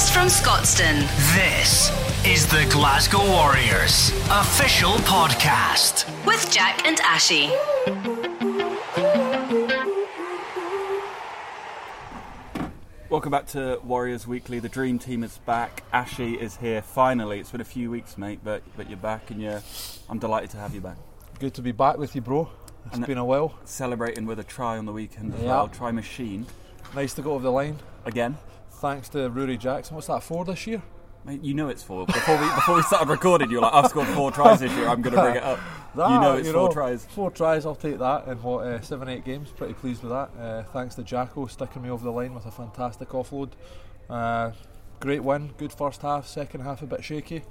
Broadcast from Scotstoun. This is the Glasgow Warriors official podcast. With Jack and Ashy. Welcome back to Warriors Weekly. The Dream Team is back. Ashy is here finally. It's been a few weeks, mate, but but you're back, and you're. I'm delighted to have you back. Good to be back with you, bro. It's And- been a while. Celebrating with a try on the weekend as Yeah. well. Try machine Nice to go over the line. again. Thanks to Ruaridh Jackson. What's that for this year? Mate, you know it's four. Before we before we started recording, you're like, "I've scored four tries this year. I'm going to bring it up." you know it's four tries. Four tries. I'll take that in what uh, seven, eight games. Pretty pleased with that. Uh, thanks to Jacko sticking me over the line with a fantastic offload. Uh, great win. Good first half. Second half a bit shaky.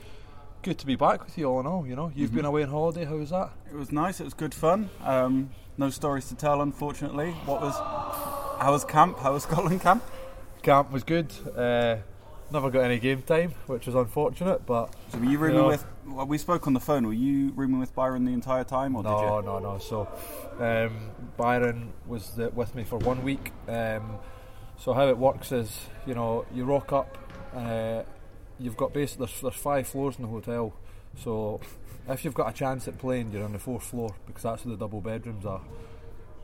Good to be back with you all in all. You know, you've Mhm. been away on holiday. How was that? It was nice. It was good fun. Um, no stories to tell, unfortunately. What was? How was camp? How was Scotland camp? Camp was good. Uh, never got any game time, which was unfortunate, but So were you rooming Yeah. with? Well, we spoke on the phone. Were you rooming with Byron the entire time, or did No, you? no, no. So um, Byron was the, with me for one week. Um, so how it works is, you know, you rock up. Uh, you've got base. There's, there's five floors in the hotel. So if you've got a chance at playing, you're on the fourth floor because that's where the double bedrooms are.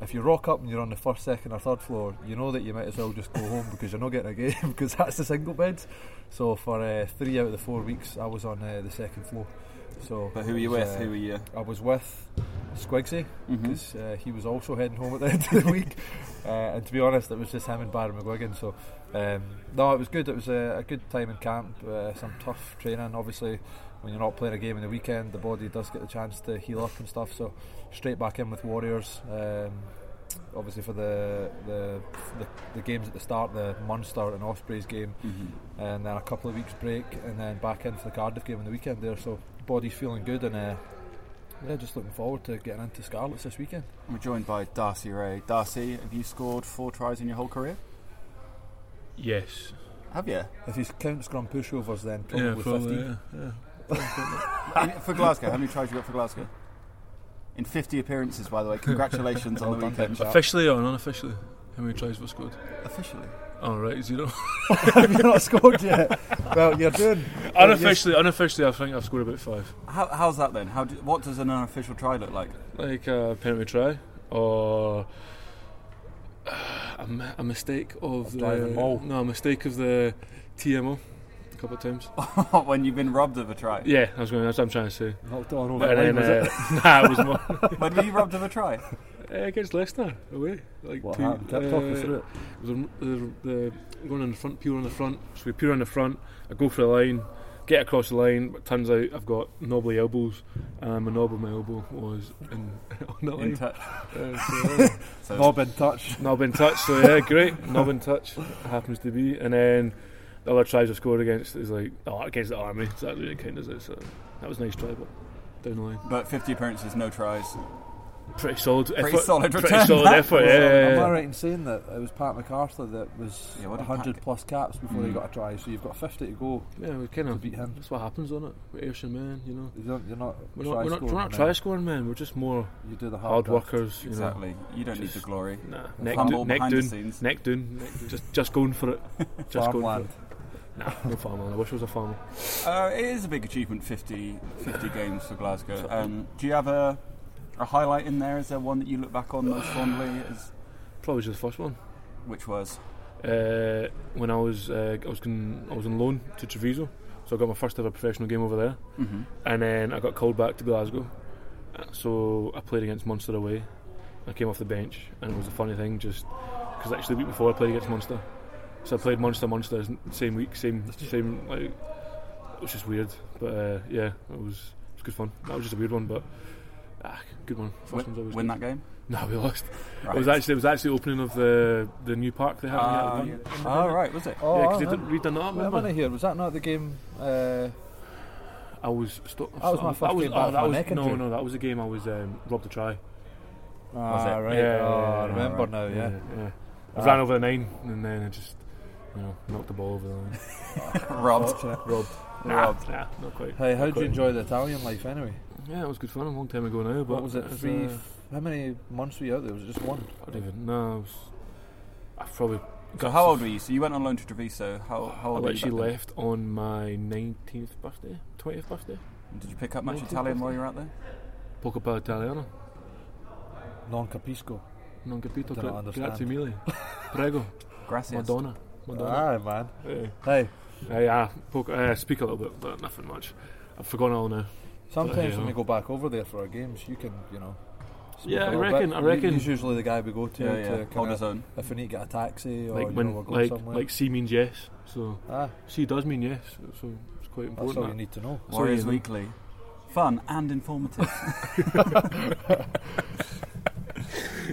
If you rock up and you're on the first, second, or third floor, you know that you might as well just go home because you're not getting a game because that's the single beds. So for uh, three out of the four weeks, I was on uh, the second floor. So But who were you was, with? uh, Who were you? I was with Squigsy because uh, he was also heading home at the end of the week. Uh, and to be honest, it was just him and Byron McGuigan. So um, no, it was good. It was a, a good time in camp. Uh, some tough training. Obviously, when you're not playing a game in the weekend, the body does get the chance to heal up and stuff. So straight back in with Warriors. Um, obviously for the, the the the games at the start, the Munster and Ospreys game, Mhm. and then a couple of weeks break, and then back in for the Cardiff game on the weekend there. So body's feeling good, and uh, yeah, just looking forward to getting into Scarlets this weekend. We're joined by Darcy Rae. Darcy, have you scored four tries in your whole career? Yes. Have you? If you count scrum pushovers, then probably, yeah, probably. 15. Yeah, yeah. In- for Glasgow, how many tries you got for Glasgow? In 50 appearances, by the way. Congratulations on the done, weekend. Officially or unofficially? How many tries were scored? Officially. Oh, right, zero. Have you not scored yet? well, you're doing. unofficially, unofficially, I think I've scored about five. How, how's that then? How do, what does an unofficial try look like? Like a penalty try or a, mi- a mistake of the driving maul. no, a mistake of the TMO a couple of times. when you've been robbed of a try? Yeah, I was going. That's what I'm trying to say. Knocked on over But the line, then, was it? uh, nah, it was more when were you robbed of a try? uh, against Leicester away. Like What two, happened? Talk talk us uh, through it. It was a, the, the going in the front, pure on the front. So we pure on the front. I go for the line, get across the line. But turns out I've got knobbly elbows, and my knob of my elbow was in, on the In line. touch. Uh, so, So Knob in touch. knob in touch. So yeah, great. Knob in touch happens to be, and then the other tries I scored against is like oh against the army. So that really counts as it. So that was a nice try, but down the line, But 50 appearances, no tries. pretty solid. Pretty effort. solid Pretty return, solid that. effort. Am Yeah. I right in saying that it was Pat MacArthur that was Yeah, what did 100 Pat- plus caps before he Mm. got a try? So you've got 50 to go. Yeah, we kind To of beat him. That's what happens on it. We're Ayrshire men, you know. You're not, you're not We're not, we're not, we're not men. try scoring men. We're just more You do the hard hard, workers. You know. Exactly. You don't need the glory. Nah, The neck, fumble do, neck behind the down, neck down, neck down. just just going for it. Just going Farmland. for it. Nah, no farmer. I wish I was a farmer. Uh, it is a big achievement, 50, 50 games for Glasgow. Um, do you have a, a highlight in there? Is there one that you look back on most fondly? As, Probably just the first one. which was? Uh, when I was uh, I was going, I was on loan to Treviso, so I got my first ever professional game over there, hmm and then I got called back to Glasgow. Uh, So I played against Munster away. I came off the bench, and it was a funny thing, just because actually the week before I played against Munster, so I played Monster Munster same week, same same like. It was just weird, but uh, yeah, it was it was good fun. That was just a weird one, but ah, good one. First one's Win, always win good. that game? No, we lost. Right. It was actually it was actually the opening of the the new park they have. Ah, in yeah. Yatton. Ah, right, was it? Oh, yeah, because they didn't redone that. Wait a Remember? minute here. Was that not the game? Uh, I was. Sto- That was my that first was, game oh, that from was neck no, injury. no, that was a game I was um, robbed a try. ah, it? right. Yeah, oh, yeah, I remember right. now. Yeah. yeah. I Ah. ran over the nine and then I just, you know, knocked the ball over the line. Robbed. Fortunate. Robbed. Robbed. Nah, not quite. Hey, how did you enjoy the Italian life anyway? Yeah, it was good fun. A long time ago now, but What was it? Three? uh, How many months were you out there? Was it just one? I don't even know. I was, I probably So how old were you? So you went on loan to Treviso. How, how I old were you? actually back then? left on my 19th birthday, 20th birthday. Did you pick up much No, Italian while you were out there? Poco per Italiano. Non capisco. Non capito. Gra- Grazie mille. Prego. Gracias. Madonna. Madonna. Aye, man. Hey. Hey, Uh, yeah, poke, uh, speak a little bit, but nothing much. I've forgotten all now. sometimes But, when we go back over there for our games, you can, you know. speak Yeah, a I little reckon- bit. I reckon- He's usually the guy we go to Yeah, to yeah. kinda- Hold his own. if we need to get a taxi or Like you when, know, we're going like, somewhere. like C means yes, so ah, C does mean yes, so it's quite important. that's important. all that. you need to know. So, Warriors. Weekly. Fun and informative.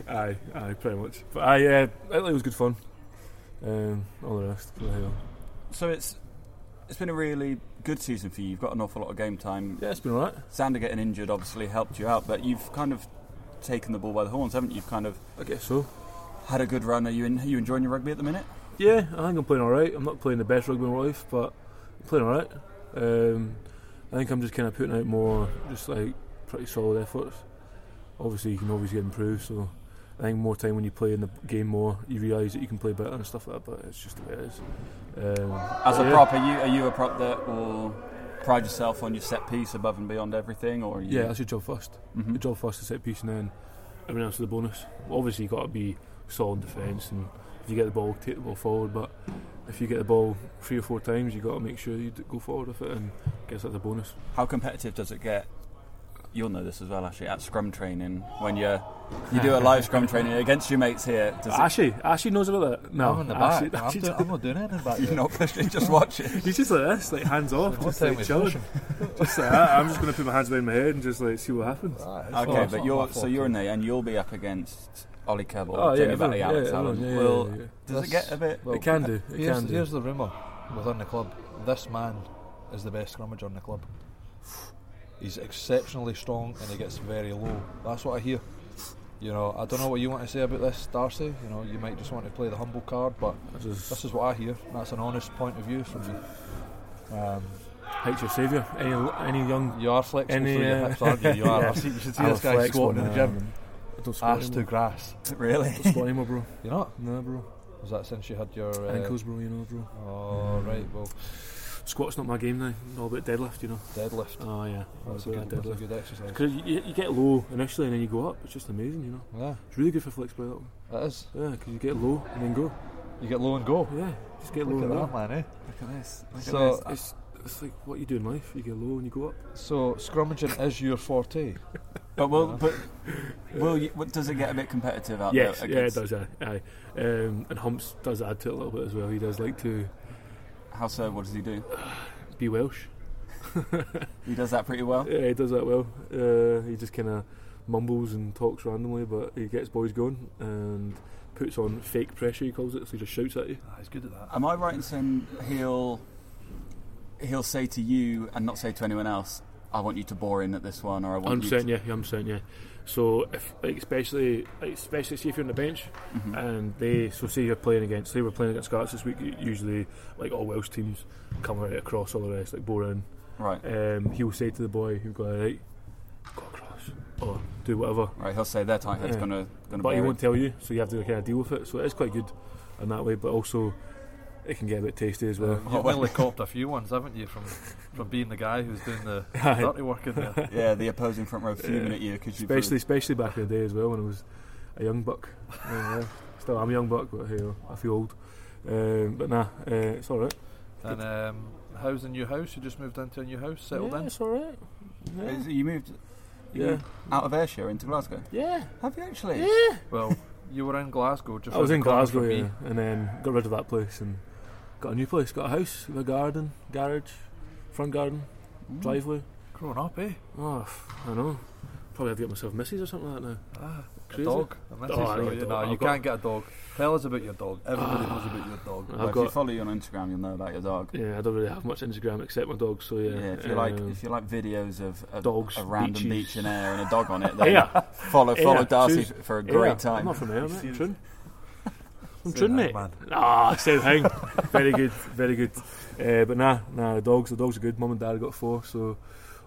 Aye, aye, pretty much. But aye, yeah, Italy was good fun. Um, all the rest, so it's it's been a really good season for you. You've got an awful lot of game time. yeah, it's been alright. Zander getting injured obviously helped you out, but you've kind of taken the ball by the horns, haven't you? You've kind of I guess so. had a good run. Are you in, are you enjoying your rugby at the minute? Yeah, I think I'm playing alright. I'm not playing the best rugby in my life, but I'm playing alright. Um, I think I'm just kind of putting out more, just like pretty solid efforts. Obviously, you can always get improved, so I think more time when you play in the game more, you realise that you can play better and stuff like that, but it's just the way it is. Um, As a yeah. prop, are you are you a prop that will pride yourself on your set piece above and beyond everything, or you, Yeah, that's your job 1st Mhm. Your job first to set piece and then everything else is a bonus. Well, obviously, you've got to be solid defence and if you get the ball, take the ball forward. But if you get the ball three or four times, you've got to make sure you go forward with it and I guess that's a bonus. How competitive does it get? You'll know this as well, actually. At scrum training, when you're you do a live scrum training against your mates here, does it, Ashley, Ashley knows about that. No, I'm in the Ashley, back. I'm, do- I'm not doing anything back you there. not pushing, just watch it? He's just like this, like hands off, just like chilling. Just like that. I'm just going to put my hands behind my head and just like see what happens. It's Okay, not- but you're so you're in there, and you'll be up against Ollie Kebble, Oh, yeah, Jamie everyone, Bhatti, yeah, Alex everyone, Allan. yeah, yeah, yeah, yeah. does it get a bit? Well, It can do, it here's, can do. here's the rumour within the club. This man is the best scrummager in the club. He's exceptionally strong and he gets very low. That's what I hear. You know, I don't know what you want to say about this, Darcy. You know, you might just want to play the humble card, but just this is what I hear. That's an honest point of view from me. Um, heights your saviour. Any, any young. you are flexible Any, through uh, hips, aren't you? You are. yeah. See, you should see I'm this guy squatting in the gym. I don't squat Ass to grass. Really? Don't squat anymore, bro. You're not? No, bro. Was that since you had your. Uh, Ankles, bro, you know, bro. Oh, right. Well, Squat's not my game now. All about deadlift, you know. deadlift. Oh yeah, That's a all good, about that's a deadlift. good exercise. Because you, you get low initially and then you go up. It's just amazing, you know. Yeah, It's really good for flexibility. that is. Yeah, because you get low and then go. You get low and go. Yeah, just get low Look and at go. that, man, eh? Look at this. Look So- at this. It's it's like what you do in life. You get low and you go up. So scrummaging is your forte. But will but will you, what, does it get a bit competitive out yes, there? yeah, it does. Aye, aye. Um, and Humps does add to it a little bit as well. He does like to How so? What does he do? be Welsh. He does that pretty well. Yeah, he does that well. Uh, he just kind of mumbles and talks randomly, but he gets boys going and puts on fake pressure. He calls it. So he just shouts at you. Ah, he's good at that. Am I right in saying he'll he'll say to you and not say to anyone else, "I want you to bore in at this one," or "I want Hundred you." percent, To, yeah, hundred percent, yeah. So if like especially like, especially see if you're on the bench Mhm. and they so say you're playing against say we're playing against Scots this week usually like all Welsh teams come right across all the rest like bore in. Right, Um, he'll say to the boy who go right, go across or do whatever, right. He'll say that tight head's Yeah. gonna gonna. but he won't it. tell you, so you have to kind of deal with it. So it is quite good in that way, but also it can get a bit tasty as well. You've nearly copped a few ones, haven't you, from from being the guy who's doing the dirty work in there? Yeah, the opposing front row fuming Yeah. at you because you. especially especially back in the day as well when I was a young buck. Yeah, yeah. Still, I'm a young buck, but hey, I feel old. Um, but nah, uh, it's all right. And um, how's the new house? You just moved into a new house, settled yeah, in. It's all right. Yeah. Is- You moved. You Yeah. moved out of Ayrshire into Glasgow. yeah. Have you actually? Yeah. Well, you were in Glasgow. Just I was in Glasgow, yeah, me. and then got rid of that place and got a new place. Got a house with a garden, garage, front garden, Mm. driveway. Growing up, eh? Oh, I know. Probably have to get myself misses or something like that now. Ah, Crazy. a dog. A missus, Oh, I though, you dog. you got- can't get a dog. Tell us about your dog. Everybody knows about your dog. Well, I've if you follow you on Instagram, you'll know about your dog. Yeah, I don't really have much Instagram except my dog. So yeah. Yeah, if you like um, if you like videos of, of dogs, a random beaches. beach in Ayr and a dog on it, then yeah, follow follow Yeah, Darcy choose- for a yeah, great I'm not from there, mate. I'm Trin. I'm Say Trin, that, mate. man. Ah, same thing. very good, very good. Uh, but nah, nah, the dogs, the dogs are good. Mum and dad got four, so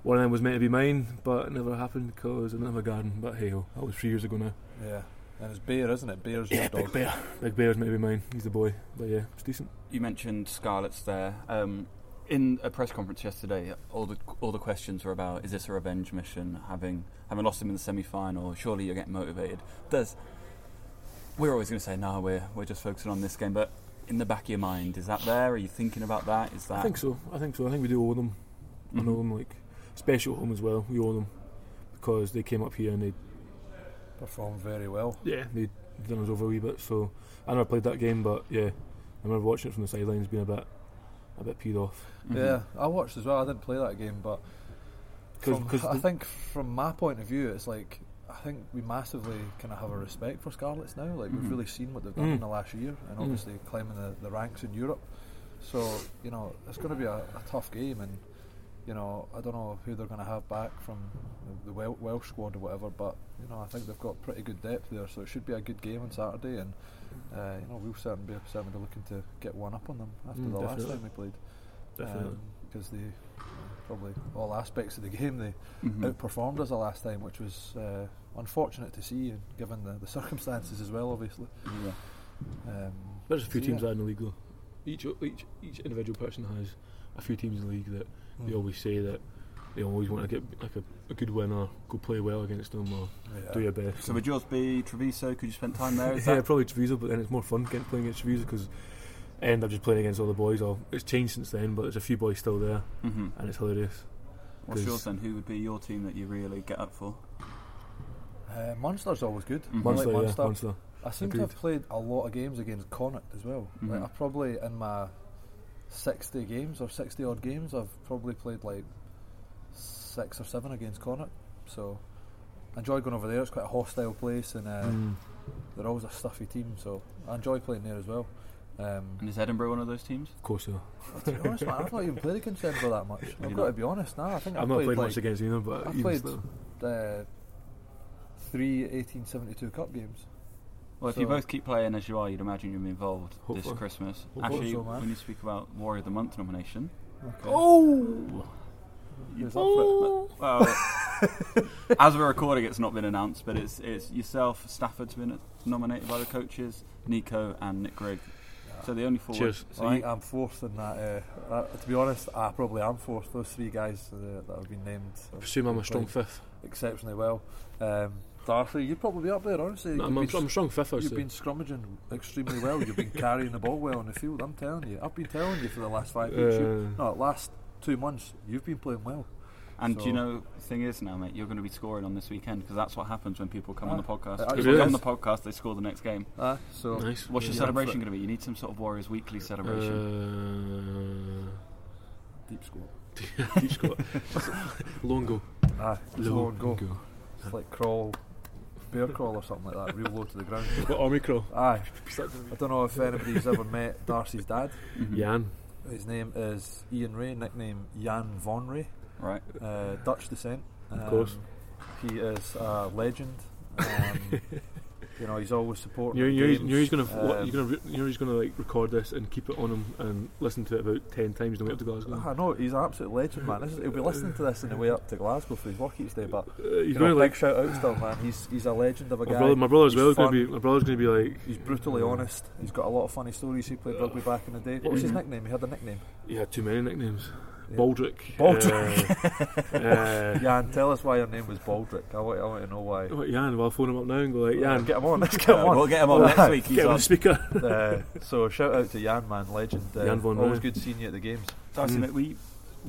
one of them was meant to be mine, but it never happened because I didn't have a garden. But hey, that was three years ago now. Yeah. And it's Bear, isn't it? Bear's your Yeah, dog. Big Bear. Big Bear's maybe mine. He's the boy. But yeah, it's decent. You mentioned Scarlets there. Um, in a press conference yesterday, all the all the questions were about: Is this a revenge mission? Having having lost him in the semi final, surely you're getting motivated. Does we're always going to say no, we're we're just focusing on this game, but in the back of your mind, is that there? Are you thinking about that? Is that I think so. I think so. I think we do owe them. I know them like special home as well. We owe them because they came up here and they Performed very well. yeah they done us over a wee bit. So I never played that game, but yeah, I remember watching it from the sidelines, being a bit a bit peed off. Mhm. Yeah, I watched as well. I didn't play that game, but 'Cause- from- 'cause I think from my point of view, it's like I think we massively kind of have a respect for Scarlets now. Like Mhm. we've really seen what they've done Mm. in the last year, and Mm. obviously climbing the, the ranks in Europe. So you know it's going to be a, a tough game, and you know I don't know who they're going to have back from the, the Wel- Welsh squad or whatever, but you know I think they've got pretty good depth there, so it should be a good game on Saturday, and uh, you know we'll certainly be certainly be looking to get one up on them after Mm, the last time we played Definitely. because they probably all aspects of the game they Mhm. outperformed us the last time, which was uh, unfortunate to see, and given the, the circumstances as well, obviously. Yeah. Um, There's a few so teams yeah. that are in the league though. Each each each individual person has a few teams in the league that they Mm. always say that they always want to get like a, a good win or go play well against them or yeah. do your best. So would yours be Treviso? Could you spend time there? Is yeah, that probably Treviso, but then it's more fun getting playing against Treviso because I end up just playing against all the boys. Or it's changed since then, but there's a few boys still there, Mhm. and it's hilarious. What's yours then? Who would be your team that you really get up for? Uh, Munster's always good. Mhm. I Monster, like yeah, Munster. I seem to have played a lot of games against Connacht as well. Like Mhm. I probably in my sixty games or sixty odd games, I've probably played like six or seven against Connacht. So I enjoy going over there. It's quite a hostile place, and uh, Mm. they're always a stuffy team. So I enjoy playing there as well. Um, And is Edinburgh one of those teams? Of course, yeah. to be honest, man, I've not even played against Edinburgh that much. I've got not? to be honest. Nah, I think I've, I've not played, like, much against either, but I've played uh, three 1872 Cup games. Well, if you both keep playing as you are, you'd imagine you'll be involved Hopefully. this Christmas. Hopefully. Actually, so, man. when you speak about Warrior of the Month nomination, Okay. Oh! Who's up for it? well, as we're recording, it's not been announced, but it's it's yourself. Stafford's been nominated by the coaches, Nico and Nick Grigg. So the only four. Cheers. So I, am fourth in that. Uh, uh, to be honest, I probably am fourth. Those three guys uh, that have been named I presume I'm a strong fifth. exceptionally well. Um, Darcy, you'd probably be up there, honestly. No, I'm, You've I'm, been I'm strong fifth, I'd You've say. been scrummaging extremely well. You've been carrying the ball well on the field. I'm telling you. I've been telling you for the last five weeks. you- Uh, no, last two months, you've been playing well. and do you know the thing is now, mate, you're going to be scoring on this weekend because that's what happens when people come on Ah, the podcast. it People actually come on the podcast, they score the next game. Uh, so nice. What's your celebration going to be? You need some sort of Warriors Weekly celebration. Uh, deep score. deep squat. Long go. Ah, long, Low low and go. It's like crawl, bear crawl or something like that, real low to the ground. What army crawl? Aye, I don't know if anybody's ever met Darcy's dad. Mhm. Jan. His name is Ian Rae, nickname Jan Von Rae, Right. uh, Dutch descent. Of course. Um, he is a legend. Um, you know, he's always supporting. You're, you're, games. you're just gonna what, Um, you're gonna re- you're just gonna like record this and keep it on him and listen to it about ten times on the way up to Glasgow. I know he's an absolute legend, man. This is, he'll be listening to this on the way up to Glasgow for his work each day. But Uh, he's you know, like big shout out still, man. He's he's a legend of a my guy. brother. My brother as well. is Gonna be my brother's gonna be like He's brutally Yeah. honest. He's got a lot of funny stories. He played rugby back in the day. What was his Mhm. nickname? He had a nickname. he had too many nicknames. Yeah. Baldrick. Baldrick. Uh, uh, Jan, tell us why your name was Baldrick. I want, I want to know why. What, Jan, well, I'll phone him up now and go like, Jan, get him on. Let's get him on. we'll get him on next week. He's get him on on. the speaker. uh, so shout out to Jan, man, legend. Uh, Jan Von always Rae. good seeing you at the games. Darcy, Mm. we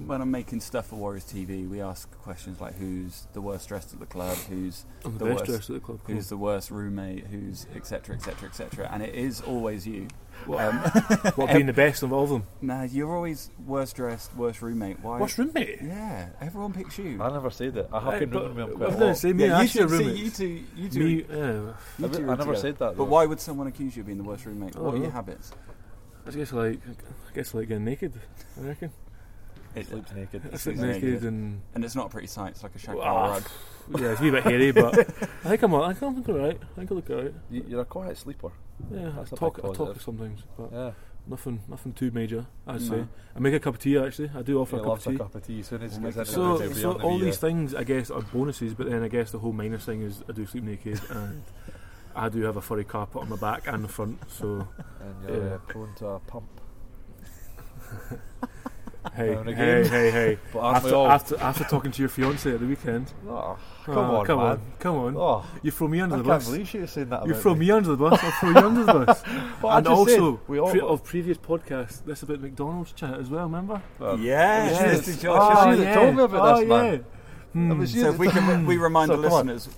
when I'm making stuff for Warriors TV, we ask questions like who's the worst dressed at the club, who's I'm the, The best worst. dressed at the club. who's the worst roommate, who's etc. etc. etc. And it is always you. What, Um, what being the best of all of them? nah, you're always worst dressed, worst roommate. Why? Worst roommate? Yeah, everyone picks you. I never said that. I have Aye, been but- rooming with him I quite was a gonna lot. say me yeah, and you Ashley two, see, you two, you two, Me, uh, you I, two I never together. said that. But why would someone accuse you of being the worst roommate? What are your habits? I guess like I guess like getting naked. I reckon. It, Sleeps naked. I sleep naked. naked and and it's not a pretty sight. It's like a shag Ah, rug. yeah, it's a wee bit hairy, but I think I'm. I think I look alright. I think I look alright. You, you're a quiet sleeper. Yeah, That's I a talk. big I talk sometimes, but Yeah. nothing. Nothing too major. I'd No. say. I make a cup of tea actually. I do offer He a cup of loves a tea. cup of tea as soon as We'll gets make into it So, the so all these uh, things, I guess, are bonuses. But then I guess the whole minus thing is I do sleep naked, and I do have a furry carpet on my back and the front, so and you're Yeah. uh, prone to a pump. hey, Now hey, hey, hey. But After, all? after, after talking to your fiance at the weekend, Oh, come Oh, on, come man. on, come on. Oh, You throw me under I the can't bus. believe she was saying that. You throw me. me under the bus. I'll throw you under the bus. And also, said, we all. pre- of previous podcasts, this about McDonald's chat as well. Remember? well, Yeah, Yes. yes, Yes. Oh, yes. you told me about oh, this, man. yeah. Hmm. It was you So if we can we remind So the come on. listeners,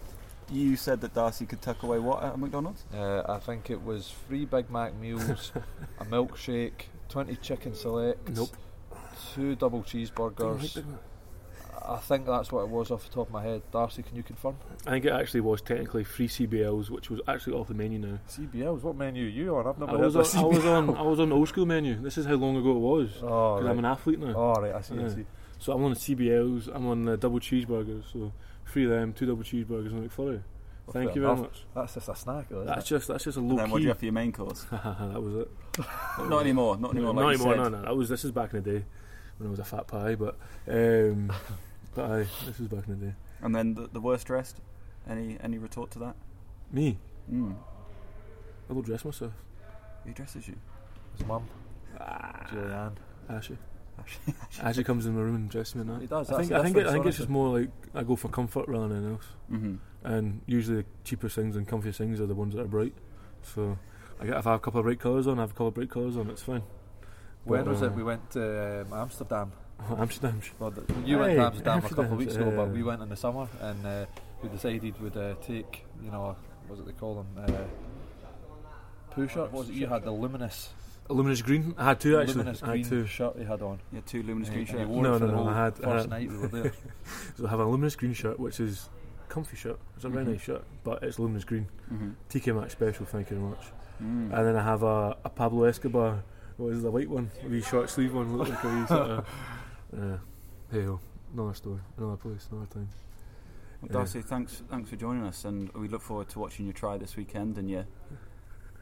you said that Darcy could tuck away what at McDonald's? Uh, I think it was three Big Mac meals, a milkshake, 20 chicken selects, Nope. Two double cheeseburgers. I think that's what it was off the top of my head. Darcy, can you confirm? I think it actually was technically three CBLs, which was actually off the menu now. CBLs, what menu are you on? I've never I heard was, of on, I was on I was on the old school menu. This is how long ago it was. Oh, Because right. I'm an athlete now. oh, right, I see, I see. So I'm on the CBLs. I'm on the double cheeseburgers. So three of them, two double cheeseburgers and a McFlurry. Well, Thank you very enough. much. That's just a snack, though, isn't That's it? just that's just a low And then what do you have for your main course? that was it. not anymore. Not anymore. not like anymore. You No, no. That was this is back in the day when I was a fat pie. But um, but aye, this is back in the day. And then the, the worst dressed. Any any retort to that? Me, Mm. I will dress myself. Who dresses you? His mum, Ah, Julianne. Ashley. Ashley comes in my room and dresses me in that. He does, I think I think it, I think it's just more like I go for comfort rather than anything else. Mm-hmm. And usually the cheapest things and comfiest things are the ones that are bright. So I get if I have a couple of bright colours on, I have a couple of bright colours on. It's fine. When But, was uh, it? We went to um, Amsterdam. Amsterdam. Well, the, you went to Amsterdam a couple of weeks ago, but we went in the summer, and uh, we decided we'd uh, take, you know, what was it they call them? Uh, poo shirt. What was it? You had the luminous, A luminous green. I had two actually. luminous I had green two. shirt you had on. Yeah, two luminous green And you shirts. wore No, no, no, I had- I first had- night we were there. So I have a luminous green shirt, which is comfy shirt. It's a very Mhm. nice shirt, but it's luminous green. Mm-hmm. TK Maxx special. Thank you very much. Mm. And then I have a, a Pablo Escobar. What is it, the white one? A wee short sleeve one. Look like a wee sort of. Uh, hey ho, another story, another place, another time. Well, Yeah. Darcy, thanks thanks for joining us, and we look forward to watching you try this weekend and your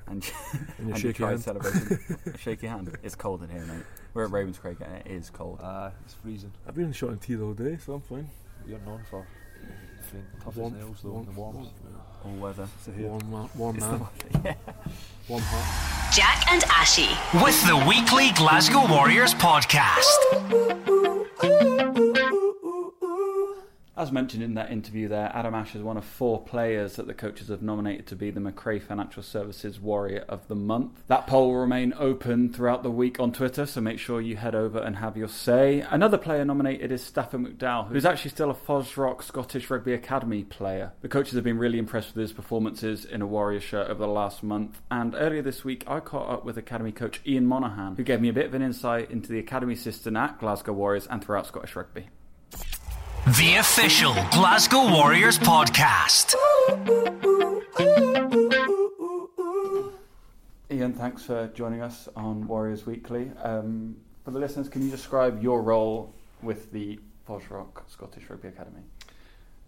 and, And and your shake your try hand. celebration. shake your hand. It's cold in here, mate. We're at Ravenscraig, and it is cold. Ah, it's freezing. I've been in short and tea the whole day, so I'm fine. You're known for being tough as nails, though, in the warmth. All weather. So here. Warm, ma- warm man, yeah. warm heart. Jack and Ashy. With the weekly Glasgow Warriors podcast. As mentioned in that interview there, Adam Ashe is one of four players that the coaches have nominated to be the McRae Financial Services Warrior of the Month. That poll will remain open throughout the week on Twitter, so make sure you head over and have your say. Another player nominated is Stafford McDowall, who's actually still a Fosroc Scottish Rugby Academy player. The coaches have been really impressed with his performances in a Warrior shirt over the last month, and earlier this week I caught up with Academy coach Ian Monaghan, who gave me a bit of an insight into the Academy system at Glasgow Warriors and throughout Scottish Rugby. The official Glasgow Warriors podcast. Ian, thanks for joining us on Warriors Weekly. Um, for the listeners, can you describe your role with the Fosroc Scottish Rugby Academy?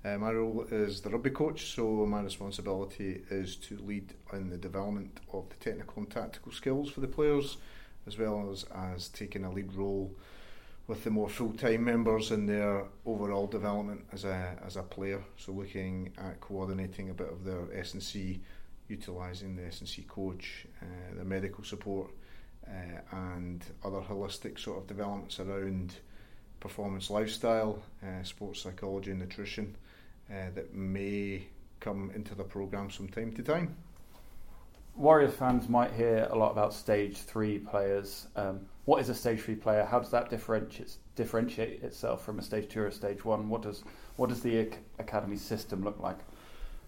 Uh, my role is the rugby coach, so my responsibility is to lead in the development of the technical and tactical skills for the players, as well as, as taking a lead role with the more full-time members in their overall development as a as a player. So looking at coordinating a bit of their S and C, utilising the S and C coach, uh, the medical support, uh, and other holistic sort of developments around performance lifestyle, uh, sports psychology, and nutrition uh, that may come into the program from time to time. Warriors fans might hear a lot about stage three players. Um, what is a stage three player? How does that differentiate differentiate itself from a stage two or a stage one? What does what does the academy system look like?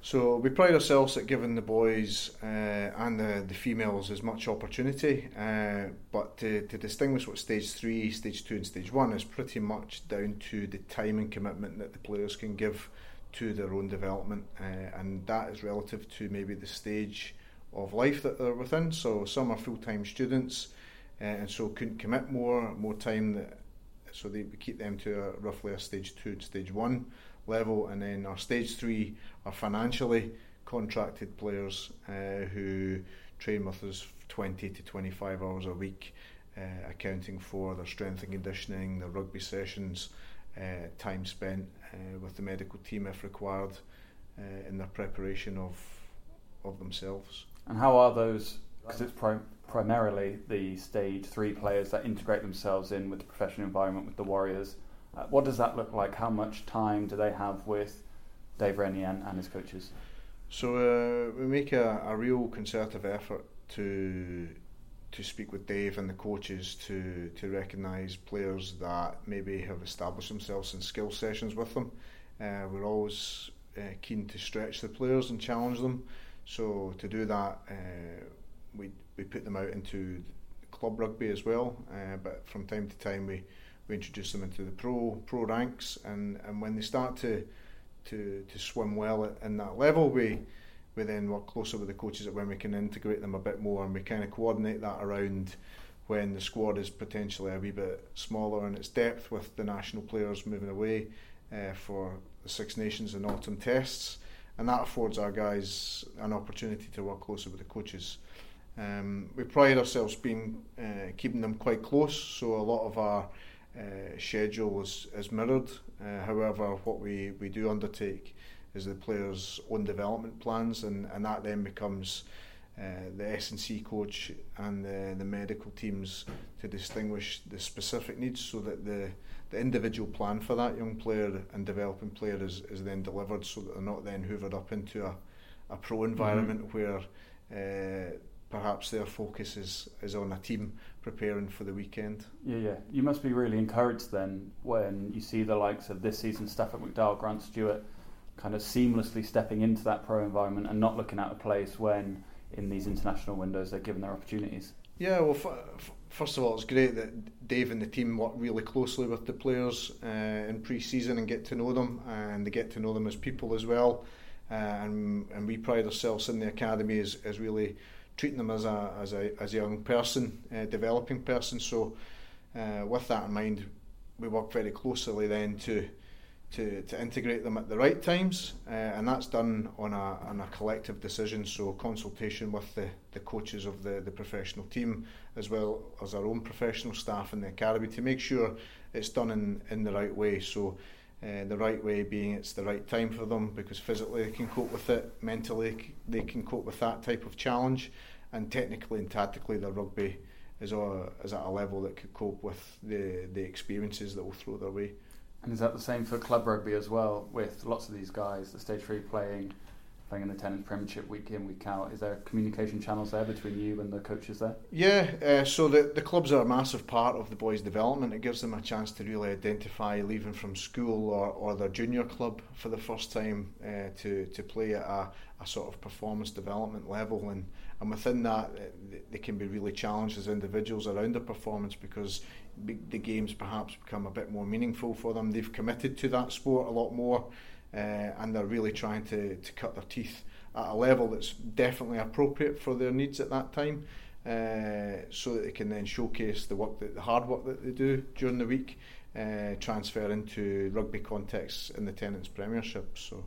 So we pride ourselves at giving the boys uh, and the, the females as much opportunity, uh, but to, to distinguish what stage three, stage two, and stage one is pretty much down to the time and commitment that the players can give to their own development, uh, and that is relative to maybe the stage of life that they're within. So some are full time students, uh, and so couldn't commit more more time. That, so they we keep them to a, roughly a stage two, and stage one level, and then our stage three are financially contracted players uh, who train with us 20 to 25 hours a week, uh, accounting for their strength and conditioning, their rugby sessions, uh, time spent uh, with the medical team if required, uh, in their preparation of of themselves. And how are those? Because it's pri- primarily the stage three players that integrate themselves in with the professional environment with the Warriors. Uh, what does that look like? How much time do they have with Dave Rennie and, and his coaches? So uh, we make a, a real concerted effort to to speak with Dave and the coaches to to recognise players that maybe have established themselves in skill sessions with them. Uh, we're always uh, keen to stretch the players and challenge them. So to do that, uh, we put them out into club rugby as well. Uh, but from time to time, we, we introduce them into the pro pro ranks, and, and when they start to to to swim well in that level, we we then work closer with the coaches at when we can integrate them a bit more, and we kind of coordinate that around when the squad is potentially a wee bit smaller in its depth with the national players moving away uh, for the Six Nations and autumn tests, and that affords our guys an opportunity to work closer with the coaches. Um, we pride ourselves being uh, keeping them quite close, so a lot of our uh, schedule is, is mirrored. Uh, however, what we, we do undertake is the players' own development plans, and, and that then becomes uh, the S&C coach and the, the medical teams to distinguish the specific needs so that the, the individual plan for that young player and developing player is, is then delivered so that they're not then hoovered up into a, a pro environment mm-hmm. where uh, perhaps their focus is, is on a team preparing for the weekend. Yeah, yeah. You must be really encouraged then when you see the likes of this season's Stafford McDowall, Grant Stewart, kind of seamlessly stepping into that pro environment and not looking out of place when in these international windows they're given their opportunities. Yeah, well, f- first of all, it's great that Dave and the team work really closely with the players uh, in pre-season and get to know them, and they get to know them as people as well. Uh, and and we pride ourselves in the academy as, as really treating them as a as a as a young person, uh, developing person. So, uh, with that in mind, we work very closely then to to, to integrate them at the right times, uh, and that's done on a, on a collective decision. So consultation with the, the coaches of the, the professional team, as well as our own professional staff in the academy, to make sure it's done in, in the right way. So uh, the right way being it's the right time for them because physically they can cope with it, mentally they can cope with that type of challenge, and technically and tactically the rugby is, a, is at a level that could cope with the, the experiences that will throw their way. And is that the same for club rugby as well? With lots of these guys, the stage three playing, playing in the Tennent's premiership week in week out. Is there communication channels there between you and the coaches there? Yeah, uh, so the the clubs are a massive part of the boys' development. It gives them a chance to really identify leaving from school or, or their junior club for the first time uh, to to play at a, a sort of performance development level and and within that uh, they can be really challenged as individuals around their performance because the games perhaps become a bit more meaningful for them. They've committed to that sport a lot more, uh, and they're really trying to, to cut their teeth at a level that's definitely appropriate for their needs at that time, uh, so that they can then showcase the work that the hard work that they do during the week, uh, transfer into rugby contexts in the Tennent's Premiership. So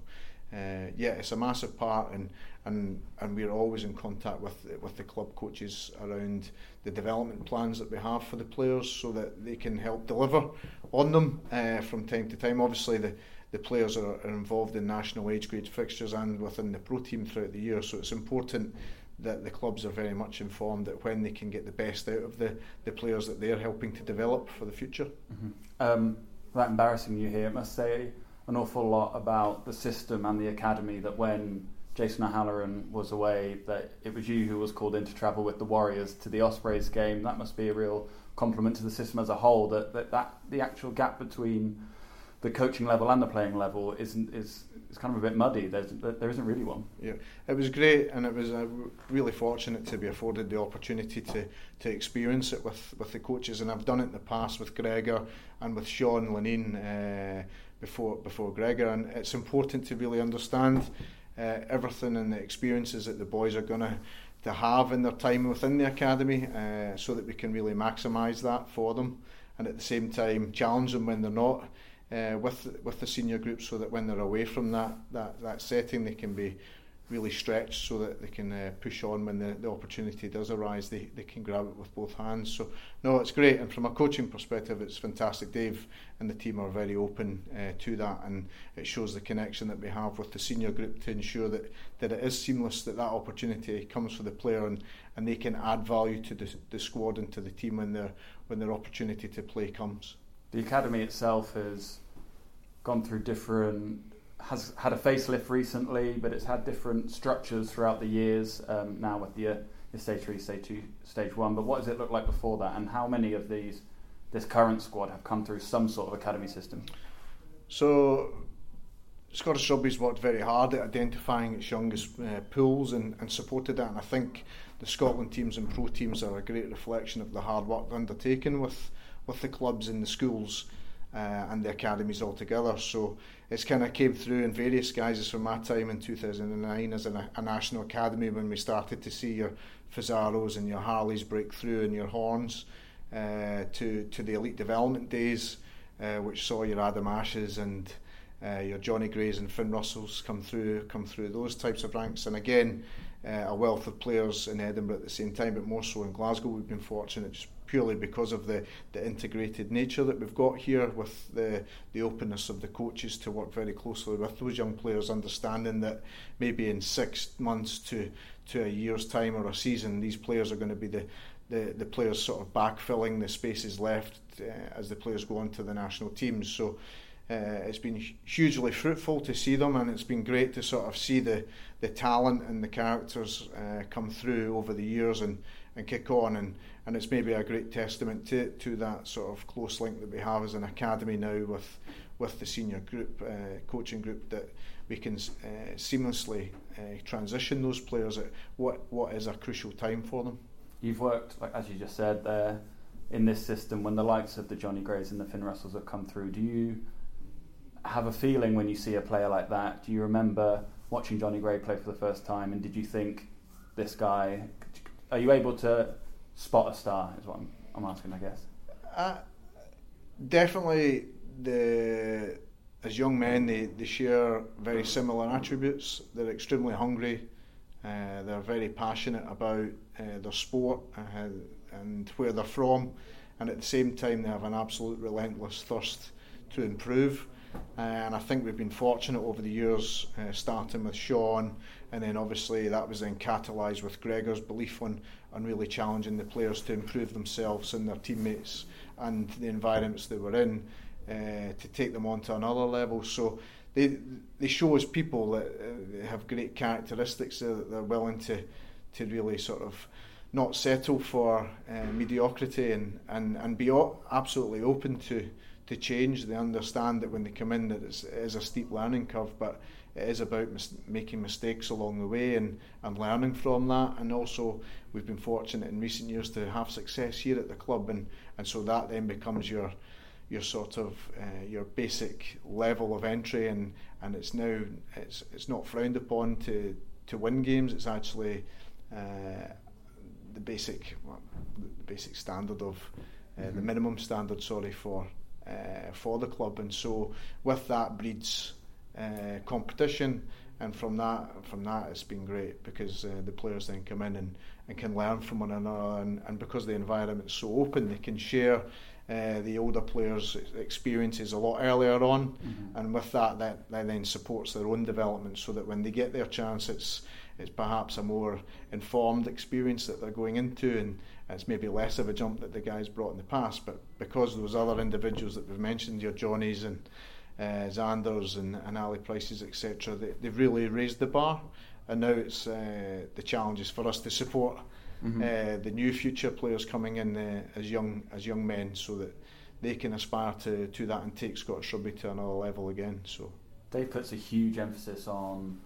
uh, yeah, it's a massive part, and, and and we're always in contact with with the club coaches around the development plans that we have for the players, so that they can help deliver on them uh, from time to time. Obviously, the the players are, are involved in national age grade fixtures and within the pro team throughout the year, so it's important that the clubs are very much informed that when they can get the best out of the, the players that they're helping to develop for the future. Mm-hmm. Um, embarrassing you here, must say an awful lot about the system and the academy that when Jason O'Halloran was away, that it was you who was called in to travel with the Warriors to the Ospreys game. That must be a real compliment to the system as a whole. That that, that the actual gap between the coaching level and the playing level isn't is is kind of a bit muddy. There's there isn't really one. Yeah, it was great, and it was uh, really fortunate to be afforded the opportunity to to experience it with with the coaches, and I've done it in the past with Gregor and with Sean Lineen. Uh, before before Gregor, and it's important to really understand uh, everything and the experiences that the boys are going to to have in their time within the academy, uh, so that we can really maximise that for them, and at the same time challenge them when they're not. Uh, with with the senior group, so that when they're away from that, that, that setting, they can be really stretched so that they can uh, push on when the, the opportunity does arise. They, they can grab it with both hands. So, no, it's great. And from a coaching perspective, it's fantastic. Dave and the team are very open uh, to that, and it shows the connection that we have with the senior group to ensure that, that it is seamless, that that opportunity comes for the player and, and they can add value to the, the squad and to the team when their, when their opportunity to play comes. The academy itself has gone through different has had a facelift recently, but it's had different structures throughout the years. Um, now with the, uh, stage three, stage two, stage one. But what does it look like before that? And how many of these this current squad have come through some sort of academy system? So Scottish Rugby's worked very hard at identifying its youngest uh, pools and, and supported that. And I think the Scotland teams and pro teams are a great reflection of the hard work undertaken with with the clubs and the schools uh, and the academies altogether. So it's kind of came through in various guises from my time in 2009 as a, national academy when we started to see your Fusaros and your Harleys break through and your Hornes uh, to to the elite development days, uh, which saw your Adam Ashes and uh, your Johnny Grays and Finn Russells come through come through those types of ranks. And again, uh, a wealth of players in Edinburgh at the same time, but more so in Glasgow. We've been fortunate just purely because of the, the integrated nature that we've got here with the, the openness of the coaches to work very closely with those young players, understanding that maybe in six months to, to a year's time or a season, these players are going to be the, the, the players sort of backfilling the spaces left uh, as the players go on to the national teams. So uh, it's been hugely fruitful to see them, and it's been great to sort of see the, the talent and the characters uh, come through over the years and, and kick on. And, and it's maybe a great testament to, to that sort of close link that we have as an academy now with with the senior group uh, coaching group that we can uh, seamlessly uh, transition those players at what what is a crucial time for them. You've worked, like as you just said, there in this system when the likes of the Johnny Grays and the Finn Russells have come through. Do you have a feeling when you see a player like that? Do you remember watching Johnny Gray play for the first time, and did you think this guy? Are you able to spot a star? Is what I'm, I'm asking, I guess. Uh, definitely, the as young men, they, they share very similar attributes. They're extremely hungry. Uh, they're very passionate about uh, their sport uh, and where they're from, and at the same time, they have an absolute relentless thirst to improve. And I think we've been fortunate over the years, uh, starting with Sean, and then obviously that was then catalysed with Gregor's belief on, on really challenging the players to improve themselves and their teammates and the environments they were in uh, to take them on to another level. So they they show us people that uh, have great characteristics that they're willing to to really sort of not settle for uh, mediocrity and, and, and be o- absolutely open to to change. They understand that when they come in that it's, it is a steep learning curve, but it is about mis- making mistakes along the way and, and learning from that. And also, we've been fortunate in recent years to have success here at the club, and, and so that then becomes your your sort of uh, your basic level of entry, and, and it's now it's it's not frowned upon to to win games. It's actually uh, the basic well, the basic standard of uh, mm-hmm. the minimum standard. Sorry for uh, for the club, and so with that breeds uh, competition, and from that from that it's been great because uh, the players then come in and, and can learn from one another, and, and because the environment's so open, they can share. Uh, the older players' experiences a lot earlier on, mm-hmm. and with that, that, that then supports their own development, so that when they get their chance, it's it's perhaps a more informed experience that they're going into, and it's maybe less of a jump that the guys brought in the past. But because those other individuals that we've mentioned, your Johnnies and uh, Zanders and, and Ali Prices, etc., they, they've really raised the bar, and now it's uh, the challenge is for us to support mm-hmm. uh, the new future players coming in uh, as young as young men, so that they can aspire to, to that and take Scottish rugby to another level again. So Dave puts a huge emphasis on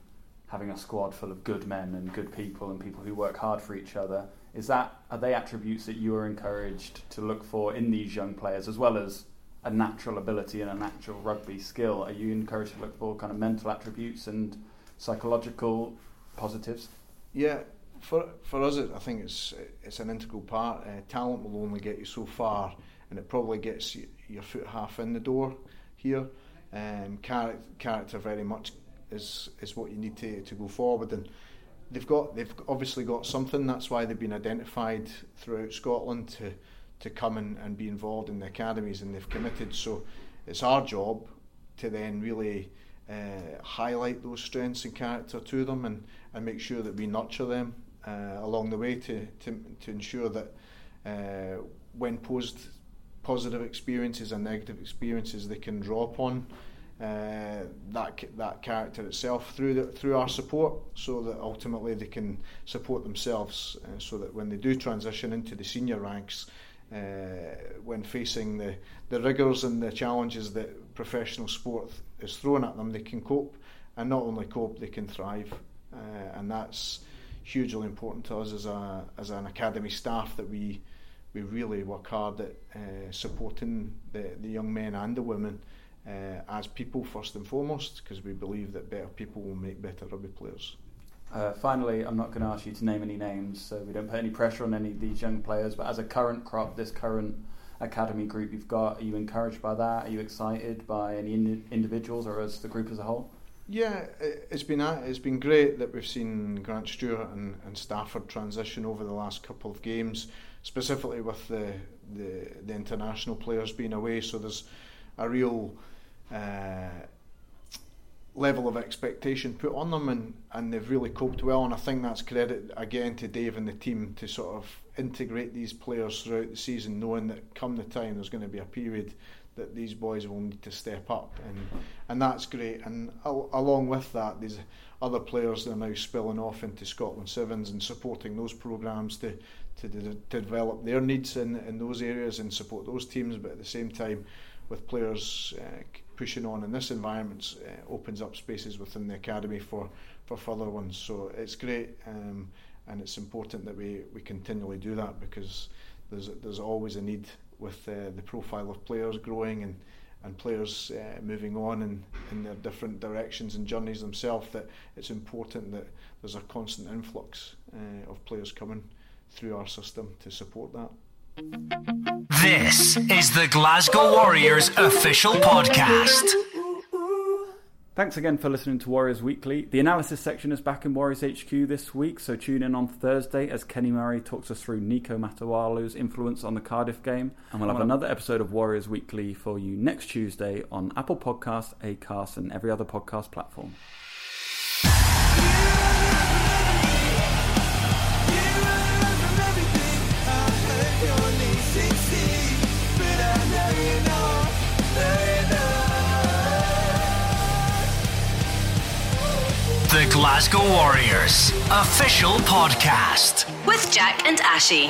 having a squad full of good men and good people and people who work hard for each other. Is that are they attributes that you are encouraged to look for in these young players as well as a natural ability and a natural rugby skill? Are you encouraged to look for kind of mental attributes and psychological positives? Yeah, for for us, it, I think it's it's an integral part. Uh, talent will only get you so far, and it probably gets you, your foot half in the door here. Um, character, character very much is is what you need to, to go forward and they've got they've obviously got something that's why they've been identified throughout Scotland to to come and, and be involved in the academies and they've committed so it's our job to then really uh, highlight those strengths and character to them and, and make sure that we nurture them uh, along the way to, to, to ensure that uh, when posed positive experiences and negative experiences they can draw upon uh, that that character itself through the, through our support, so that ultimately they can support themselves, uh, so that when they do transition into the senior ranks, uh, when facing the the rigours and the challenges that professional sport is thrown at them, they can cope, and not only cope, they can thrive, uh, and that's hugely important to us as a as an academy staff that we we really work hard at uh, supporting the, the young men and the women uh, as people first and foremost, because we believe that better people will make better rugby players. Uh, finally, I'm not going to ask you to name any names, so we don't put any pressure on any of these young players. But as a current crop, this current academy group you've got, are you encouraged by that? Are you excited by any in- individuals or as the group as a whole? Yeah, it's been it's been great that we've seen Grant Stewart and, and Stafford transition over the last couple of games, specifically with the, the the international players being away. So there's a real uh, level of expectation put on them, and, and they've really coped well. And I think that's credit again to Dave and the team to sort of integrate these players throughout the season, knowing that come the time there's going to be a period that these boys will need to step up, and and that's great. And al- along with that, these other players that are now spilling off into Scotland Sevens and supporting those programs to to, de- to develop their needs in, in those areas and support those teams, but at the same time, with players uh, pushing on in this environment, uh, opens up spaces within the academy for, for further ones. So it's great, um, and it's important that we, we continually do that because there's there's always a need with uh, the profile of players growing and and players uh, moving on in, in their different directions and journeys themselves that it's important that there's a constant influx uh, of players coming through our system to support that. This is the Glasgow Warriors official podcast. Thanks again for listening to Warriors Weekly. The analysis section is back in Warriors HQ this week, so tune in on Thursday as Kenny Murray talks us through Niko Matawalu's influence on the Cardiff game. And we'll have another episode of Warriors Weekly for you next Tuesday on Apple Podcasts, Acast, and every other podcast platform. Glasgow Warriors official podcast. With Jack and Ashy.